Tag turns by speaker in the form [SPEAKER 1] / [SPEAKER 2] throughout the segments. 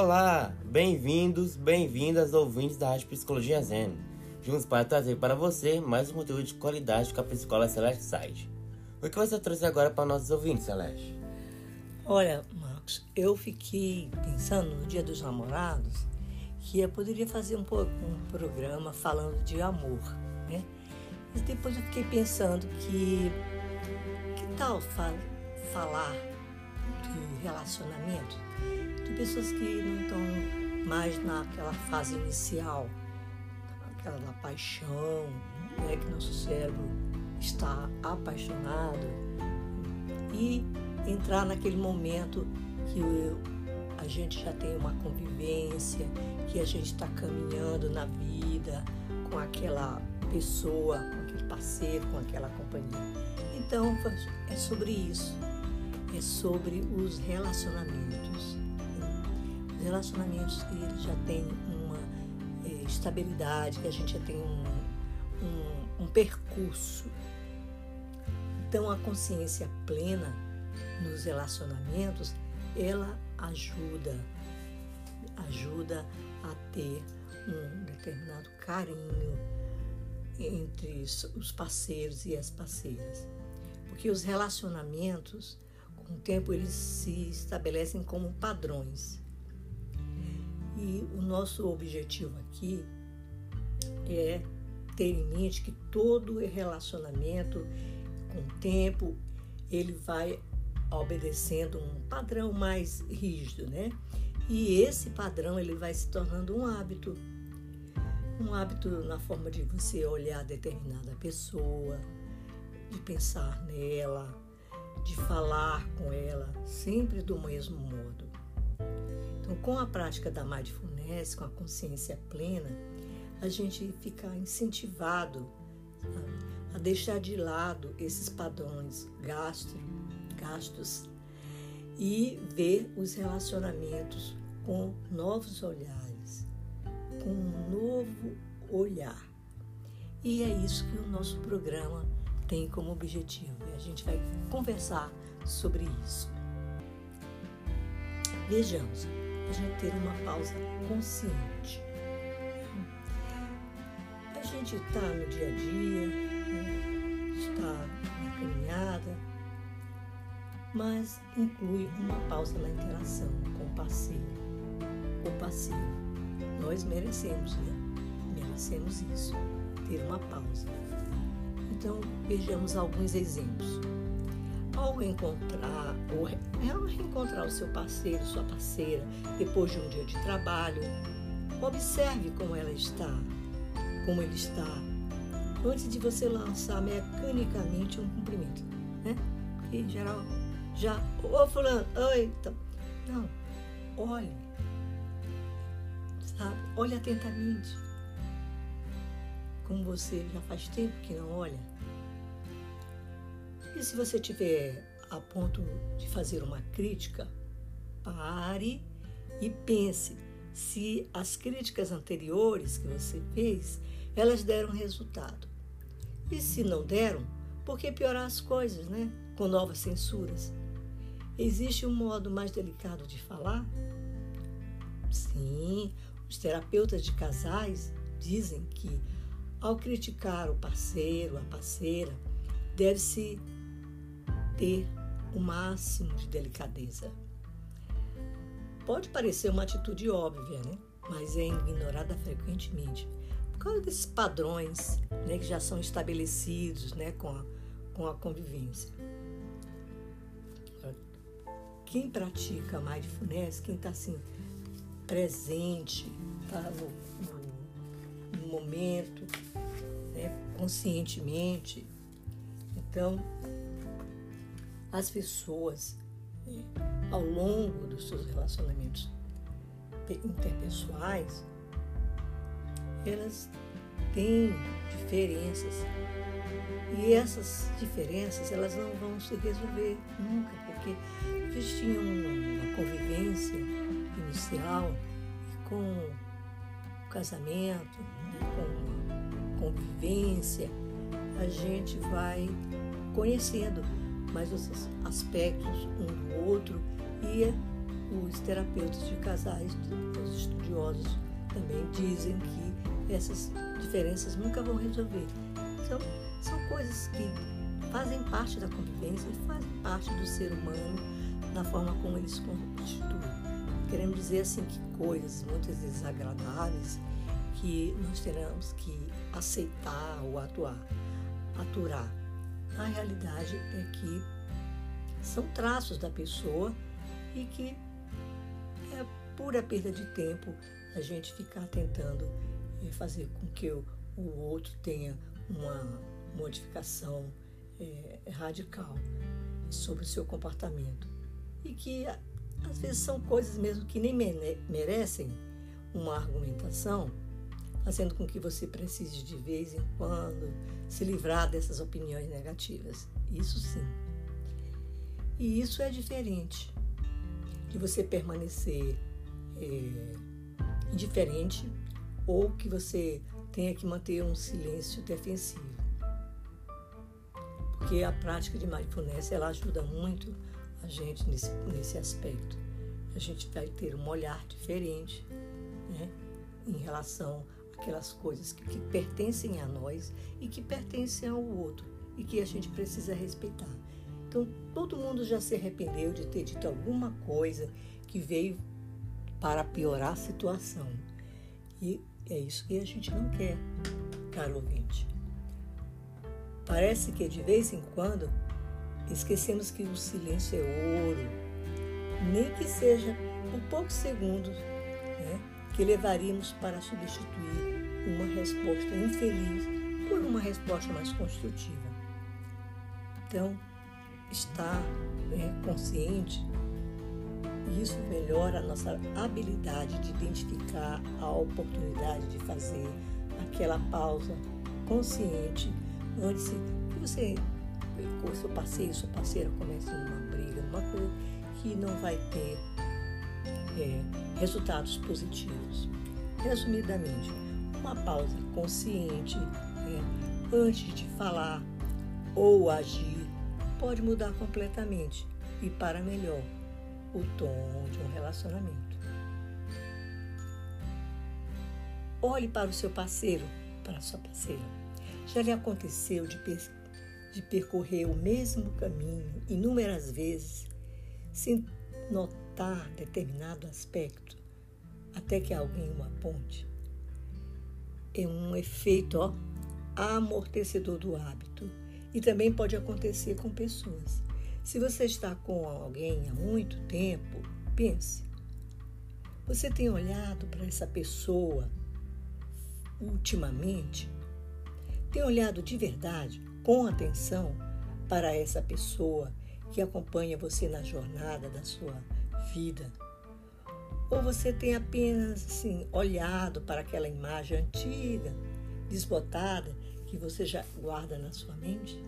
[SPEAKER 1] Olá, bem-vindos, bem-vindas ouvintes da Rádio Psicologia Zen. Juntos para trazer para você mais um conteúdo de qualidade com a Psicóloga Celeste Side. O que você trouxe agora para nossos ouvintes, Celeste?
[SPEAKER 2] Olha, Marcos, eu fiquei pensando no Dia dos Namorados que eu poderia fazer um, um programa falando de amor, né? E depois eu fiquei pensando que que tal fa falar de relacionamento de pessoas que não estão mais naquela fase inicial, aquela paixão, né, que nosso cérebro está apaixonado e entrar naquele momento que a gente já tem uma convivência, que a gente está caminhando na vida com aquela pessoa, com aquele parceiro, com aquela companhia. Então é sobre isso, é sobre os relacionamentos. Os relacionamentos que eles já têm uma é, estabilidade, que a gente já tem um, um, um percurso. Então a consciência plena nos relacionamentos, ela ajuda, ajuda a ter um determinado carinho entre os parceiros e as parceiras. Porque os relacionamentos, com o tempo, eles se estabelecem como padrões. E o nosso objetivo aqui é ter em mente que todo relacionamento, com o tempo, ele vai obedecendo um padrão mais rígido, né? E esse padrão ele vai se tornando um hábito. Um hábito na forma de você olhar determinada pessoa, de pensar nela, de falar com ela, sempre do mesmo modo. Então, com a prática da mindfulness, com a consciência plena, a gente fica incentivado a, deixar de lado esses padrões gastos gastos e ver os relacionamentos com novos olhares, com um novo olhar. E é isso que o nosso programa tem como objetivo e a gente vai conversar sobre isso. Vejamos, gente ter uma pausa consciente. A gente está no dia a dia, está na caminhada, mas inclui uma pausa na interação com o parceiro ou parceiro. Nós merecemos, né? Merecemos isso, ter uma pausa. Então, vejamos alguns exemplos. Ao encontrar ou ao reencontrar o seu parceiro, sua parceira, depois de um dia de trabalho, observe como ela está, como ele está, antes de você lançar mecanicamente um cumprimento, né? em geral já, ô fulano, oi. Então, não, olhe, sabe? Olhe atentamente. Como você já faz tempo que não olha. E se você tiver a ponto de fazer uma crítica, pare e pense se as críticas anteriores que você fez, elas deram resultado. E se não deram, por que piorar as coisas, né? Com novas censuras. Existe um modo mais delicado de falar? Sim, os terapeutas de casais dizem que, ao criticar o parceiro, a parceira, deve-se ter o máximo de delicadeza. Pode parecer uma atitude óbvia, né? mas é ignorada frequentemente por causa desses padrões né, que já são estabelecidos né, com, a, com a convivência quem pratica mindfulness, quem está assim presente, tá no, no, no momento, né, conscientemente. Então, as pessoas, né, ao longo dos seus relacionamentos interpessoais, elas têm diferenças. E essas diferenças, elas não vão se resolver nunca, porque eles tinham uma convivência inicial e com o casamento, né, com a convivência, a gente vai conhecendo mais os aspectos um do outro e os terapeutas de casais, os estudiosos também dizem que essas diferenças nunca vão resolver. Então, são coisas que fazem parte da convivência e fazem parte do ser humano na forma como ele se constitui. Queremos dizer assim que coisas muitas vezes desagradáveis que nós teremos que aceitar ou atuar, aturar. A realidade é que são traços da pessoa e que é pura perda de tempo a gente ficar tentando eh, fazer com que o, outro tenha uma modificação é, radical sobre o seu comportamento. E que às vezes são coisas mesmo que nem merecem uma argumentação, fazendo com que você precise de vez em quando se livrar dessas opiniões negativas. Isso sim. E isso é diferente de você permanecer é, indiferente ou que você tenha que manter um silêncio defensivo. Porque a prática de mindfulness ela ajuda muito a gente nesse, nesse aspecto. A gente vai ter um olhar diferente né, em relação àquelas coisas que, que pertencem a nós e que pertencem ao outro e que a gente precisa respeitar. Então, todo mundo já se arrependeu de ter dito alguma coisa que veio para piorar a situação. E é isso que a gente não quer, caro ouvinte. Parece que de vez em quando esquecemos que o silêncio é ouro, nem que seja por poucos segundos né, que levaríamos para substituir uma resposta infeliz por uma resposta mais construtiva. Então, estar né, consciente, isso melhora a nossa habilidade de identificar a oportunidade de fazer aquela pausa consciente antes que você, seu parceiro, sua parceira comece numa briga, numa coisa que não vai ter é, resultados positivos. Resumidamente, uma pausa consciente é, antes de falar ou agir pode mudar completamente e para melhor o tom de um relacionamento. Olhe para o seu parceiro, para a sua parceira. Já lhe aconteceu de, per de percorrer o mesmo caminho inúmeras vezes sem notar determinado aspecto até que alguém o aponte? É um efeito ó, amortecedor do hábito e também pode acontecer com pessoas. Se você está com alguém há muito tempo, pense. Você tem olhado para essa pessoa ultimamente? Tem olhado de verdade, com atenção, para essa pessoa que acompanha você na jornada da sua vida? Ou você tem apenas assim, olhado para aquela imagem antiga, desbotada, que você já guarda na sua mente?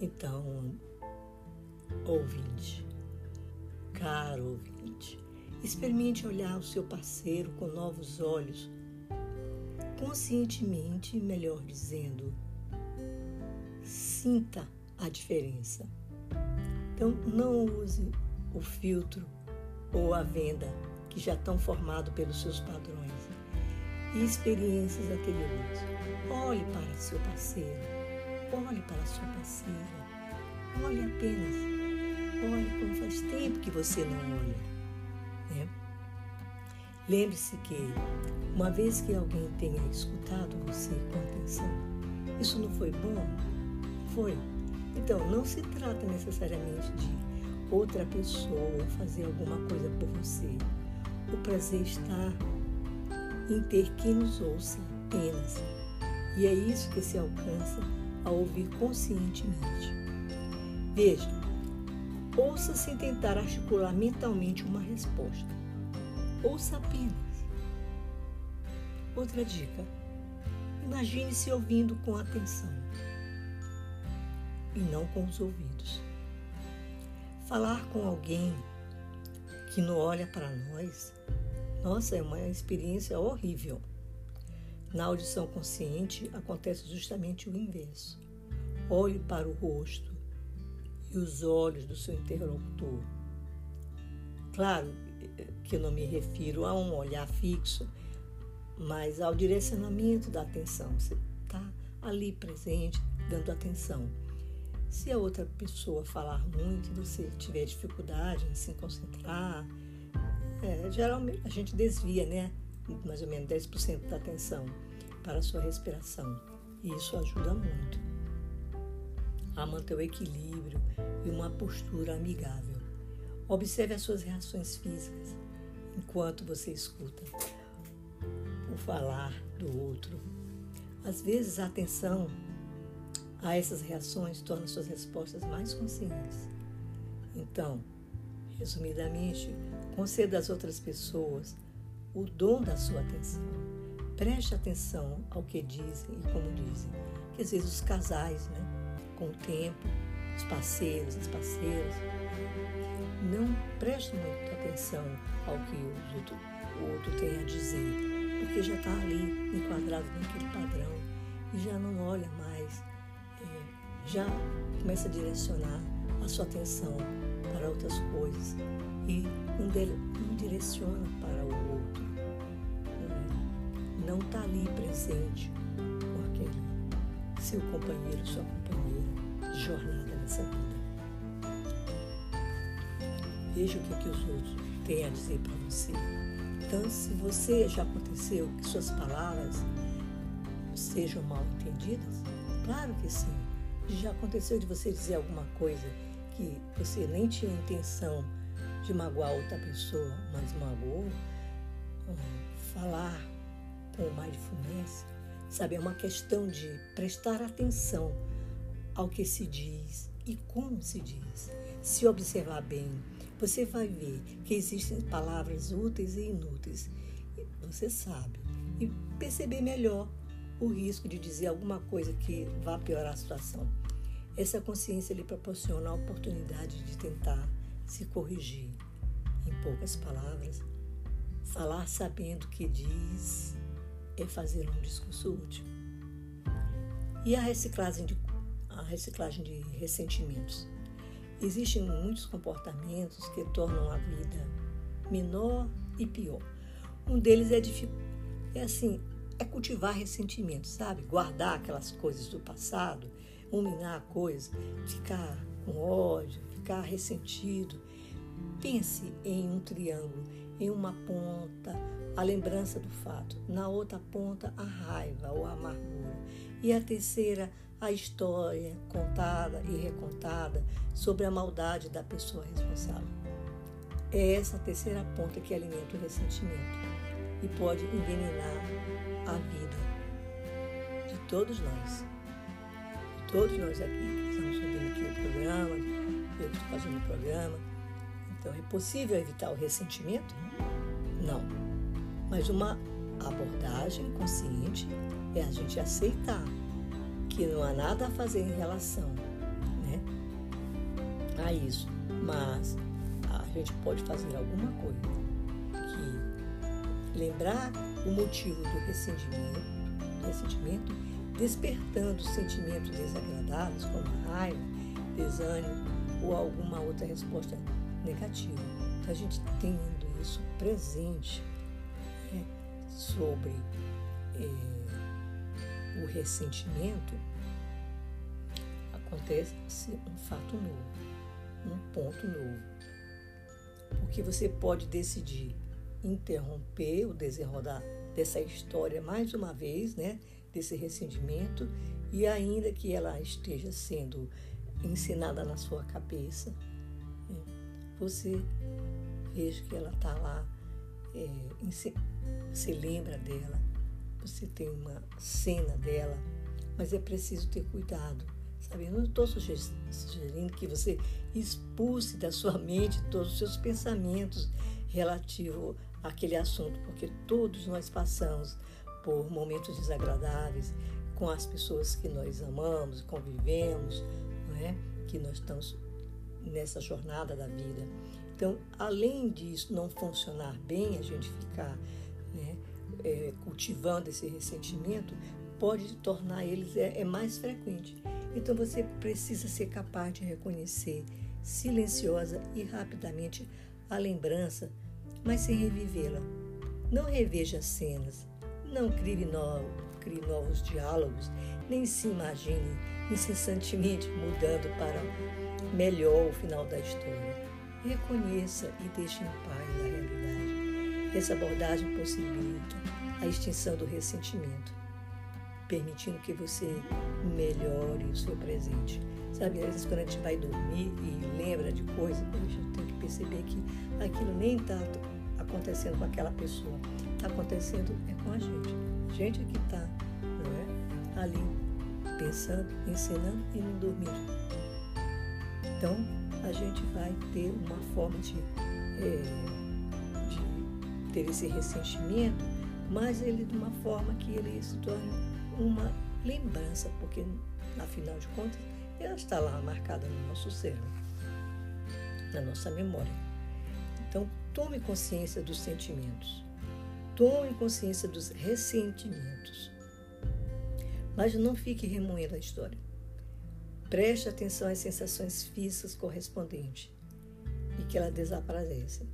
[SPEAKER 2] Então, ouvinte, caro ouvinte, experimente olhar o seu parceiro com novos olhos, conscientemente, melhor dizendo, sinta a diferença. Então, não use o filtro ou a venda que já estão formados pelos seus padrões e experiências anteriores. Olhe para seu parceiro, olhe para sua parceira, olhe apenas, olhe como faz tempo que você não olha. Né? Lembre-se que, uma vez que alguém tenha escutado você com atenção, isso não foi bom? Foi. Então, não se trata necessariamente de outra pessoa fazer alguma coisa por você. O prazer está em ter quem nos ouça apenas. E é isso que se alcança ao ouvir conscientemente. Veja, ouça sem tentar articular mentalmente uma resposta. Ouça apenas. Outra dica: imagine-se ouvindo com atenção e não com os ouvidos. Falar com alguém que não olha para nós nossa, é uma experiência horrível. Na audição consciente acontece justamente o inverso. Olhe para o rosto e os olhos do seu interlocutor. Claro que eu não me refiro a um olhar fixo, mas ao direcionamento da atenção. Você está ali presente, dando atenção. Se a outra pessoa falar muito e você tiver dificuldade em se concentrar, é, geralmente a gente desvia, né? Mais ou menos 10% da atenção para a sua respiração. E isso ajuda muito a manter o equilíbrio e uma postura amigável. Observe as suas reações físicas enquanto você escuta o falar do outro. Às vezes, a atenção a essas reações torna suas respostas mais conscientes. Então, resumidamente, conceda às outras pessoas o dom da sua atenção. Preste atenção ao que dizem e como dizem. Que às vezes os casais, né, com o tempo, os parceiros, as parceiras, não prestam muita atenção ao que o outro, o outro tem a dizer, porque já está ali enquadrado naquele padrão e já não olha mais, já começa a direcionar a sua atenção para outras coisas e não, não direciona para o outro. Não está ali presente com aquele seu companheiro, sua companheira de jornada nessa vida. Veja o que, é que os outros têm a dizer para você. Então, se você já aconteceu que suas palavras sejam mal entendidas, claro que sim. Já aconteceu de você dizer alguma coisa que você nem tinha intenção de magoar outra pessoa, mas magoou? Hum, falar com mindfulness, sabe, é uma questão de prestar atenção ao que se diz e como se diz. Se observar bem, você vai ver que existem palavras úteis e inúteis. Você sabe. E perceber melhor o risco de dizer alguma coisa que vá piorar a situação. Essa consciência lhe proporciona a oportunidade de tentar se corrigir. Em poucas palavras, falar sabendo o que diz é fazer um discurso útil. E a reciclagem de, a reciclagem de ressentimentos? Existem muitos comportamentos que tornam a vida menor e pior. Um deles é, é assim, é cultivar ressentimento, sabe? Guardar aquelas coisas do passado, ruminar a coisa, ficar com ódio, ficar ressentido. Pense em um triângulo, em uma ponta a lembrança do fato, na outra ponta a raiva ou a amargura, e a terceira a história contada e recontada sobre a maldade da pessoa responsável. É essa terceira ponta que alimenta o ressentimento e pode envenenar a vida de todos nós. Todos nós aqui que estamos ouvindo aqui o programa, eu estou fazendo o programa. Então, é possível evitar o ressentimento? Não. Mas uma abordagem consciente é a gente aceitar que não há nada a fazer em relação né, a isso, mas a gente pode fazer alguma coisa que lembrar o motivo do ressentimento, ressentimento despertando sentimentos desagradáveis como raiva, desânimo ou alguma outra resposta negativa. Então a gente tendo isso presente né, sobre eh, o ressentimento, acontece um fato novo, um ponto novo. Porque você pode decidir interromper o desenrolar dessa história mais uma vez, né? Desse ressentimento, e ainda que ela esteja sendo ensinada na sua cabeça, né, você veja que ela está lá, é, você lembra dela, você tem uma cena dela, mas é preciso ter cuidado. Sabe? Eu não estou sugerindo que você expulse da sua mente todos os seus pensamentos relativos àquele assunto, porque todos nós passamos por momentos desagradáveis com as pessoas que nós amamos, convivemos, não é? que nós estamos nessa jornada da vida. Então, além disso não funcionar bem, a gente ficar né, é, cultivando esse ressentimento, pode tornar eles é, é mais frequente. Então você precisa ser capaz de reconhecer silenciosa e rapidamente a lembrança, mas sem revivê-la. Não reveja cenas, não crie, novo, crie novos diálogos, nem se imagine incessantemente mudando para melhor o final da história. Reconheça e deixe em paz a realidade. Essa abordagem possibilita a extinção do ressentimento, permitindo que você melhore o seu presente. Sabe, às vezes quando a gente vai dormir e lembra de coisas, a gente tem que perceber que aquilo nem está acontecendo com aquela pessoa, está acontecendo é com a gente. A gente é que está é? ali pensando, ensinando e não dormindo. Então, a gente vai ter uma forma de, é, de ter esse ressentimento, mas ele de uma forma que ele se torne uma lembrança, porque afinal de contas ela está lá marcada no nosso cérebro, na nossa memória. Então, tome consciência dos sentimentos, tome consciência dos ressentimentos, mas não fique remoendo a história. Preste atenção às sensações físicas correspondentes e que elas desaparecem.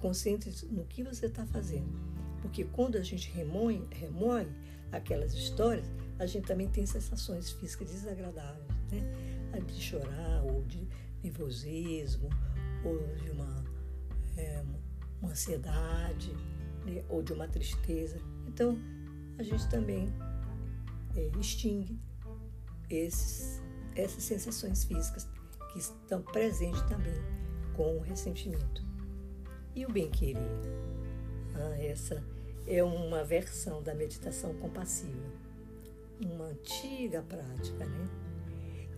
[SPEAKER 2] Concentre-se no que você está fazendo. Porque quando a gente remoe, remoe aquelas histórias, a gente também tem sensações físicas desagradáveis, né? De chorar, ou de nervosismo, ou de uma, é, uma ansiedade, né? ou de uma tristeza. Então, a gente também é, extingue esses essas sensações físicas que estão presentes também com o ressentimento. E o bem-querer? Ah, essa é uma versão da meditação compassiva, uma antiga prática, né?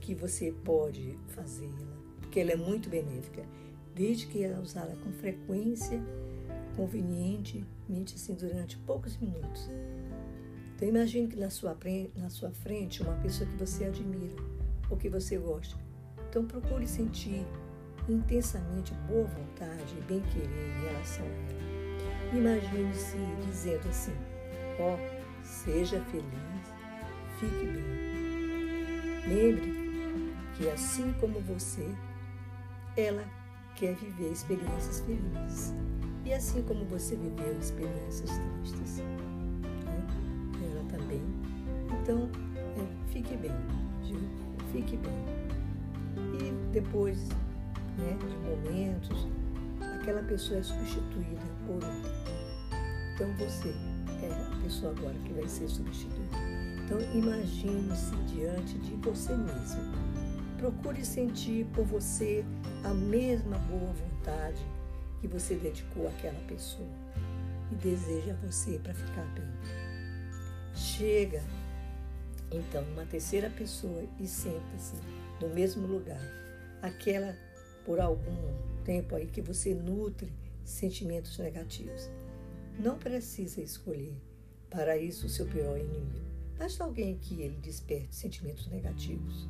[SPEAKER 2] Que você pode fazê-la, porque ela é muito benéfica, desde que ela usada com frequência, convenientemente, assim, durante poucos minutos. Então imagine que na sua, na sua frente uma pessoa que você admira, o que você gosta. Então procure sentir intensamente boa vontade e bem-querer em relação a ela. Imagine-se dizendo assim: ó, oh, seja feliz, fique bem. Lembre que assim como você, ela quer viver experiências felizes. E assim como você viveu experiências tristes, né? ela também. Então, é, fique bem fique bem. E depois né, de momentos, aquela pessoa é substituída por outra. Então você é a pessoa agora que vai ser substituída. Então imagine-se diante de você mesmo. Procure sentir por você a mesma boa vontade que você dedicou àquela pessoa e deseja você para ficar bem. Chega então uma terceira pessoa e senta-se no mesmo lugar. Aquela por algum tempo aí que você nutre sentimentos negativos. Não precisa escolher para isso o seu pior inimigo. Basta alguém que ele desperte sentimentos negativos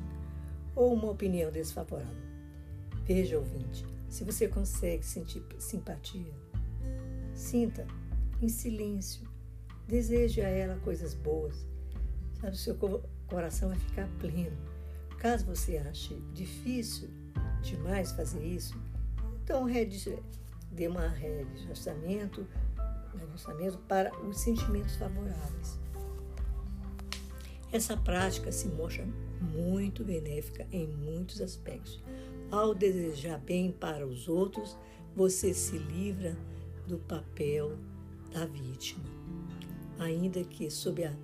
[SPEAKER 2] ou uma opinião desfavorável. Veja, ouvinte, se você consegue sentir simpatia, sinta em silêncio, deseje a ela coisas boas sabe? Seu coração vai ficar pleno. Caso você ache difícil demais fazer isso, então dê um reajustamento, reajustamento para os sentimentos favoráveis. Essa prática se mostra muito benéfica em muitos aspectos. Ao desejar bem para os outros, você se livra do papel da vítima, ainda que sob a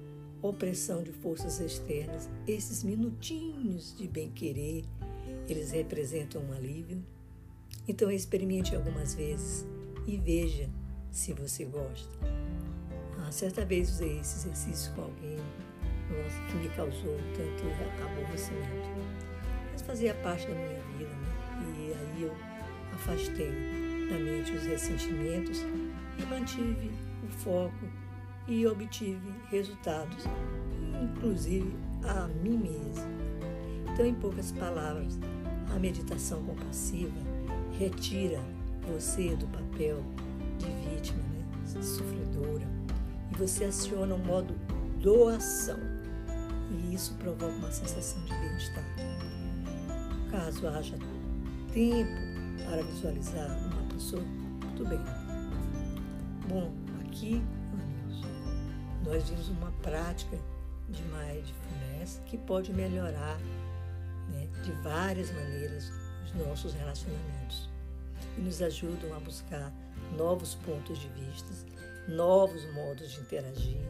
[SPEAKER 2] opressão de forças externas, esses minutinhos de bem-querer, eles representam um alívio. Então experimente algumas vezes e veja se você gosta. Ah, certa vez usei esse exercício com alguém nossa, que me causou tanto aborrecimento. Mas fazia parte da minha vida, né? E aí eu afastei da mente os ressentimentos e mantive o foco e obtive resultados, inclusive a mim mesmo. Então, em poucas palavras, a meditação compassiva retira você do papel de vítima, né, sofredora, e você aciona o modo doação, e isso provoca uma sensação de bem-estar. Caso haja tempo para visualizar uma pessoa, muito bem. Bom, aqui, amigos, nós vimos uma prática de mindfulness que pode melhorar né, de várias maneiras os nossos relacionamentos e nos ajudam a buscar novos pontos de vista, novos modos de interagir,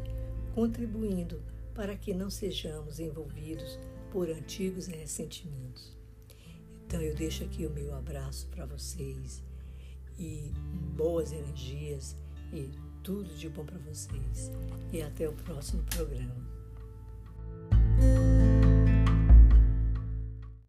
[SPEAKER 2] contribuindo para que não sejamos envolvidos por antigos ressentimentos. Então eu deixo aqui o meu abraço para vocês e boas energias e tudo de bom para vocês. E até o próximo programa.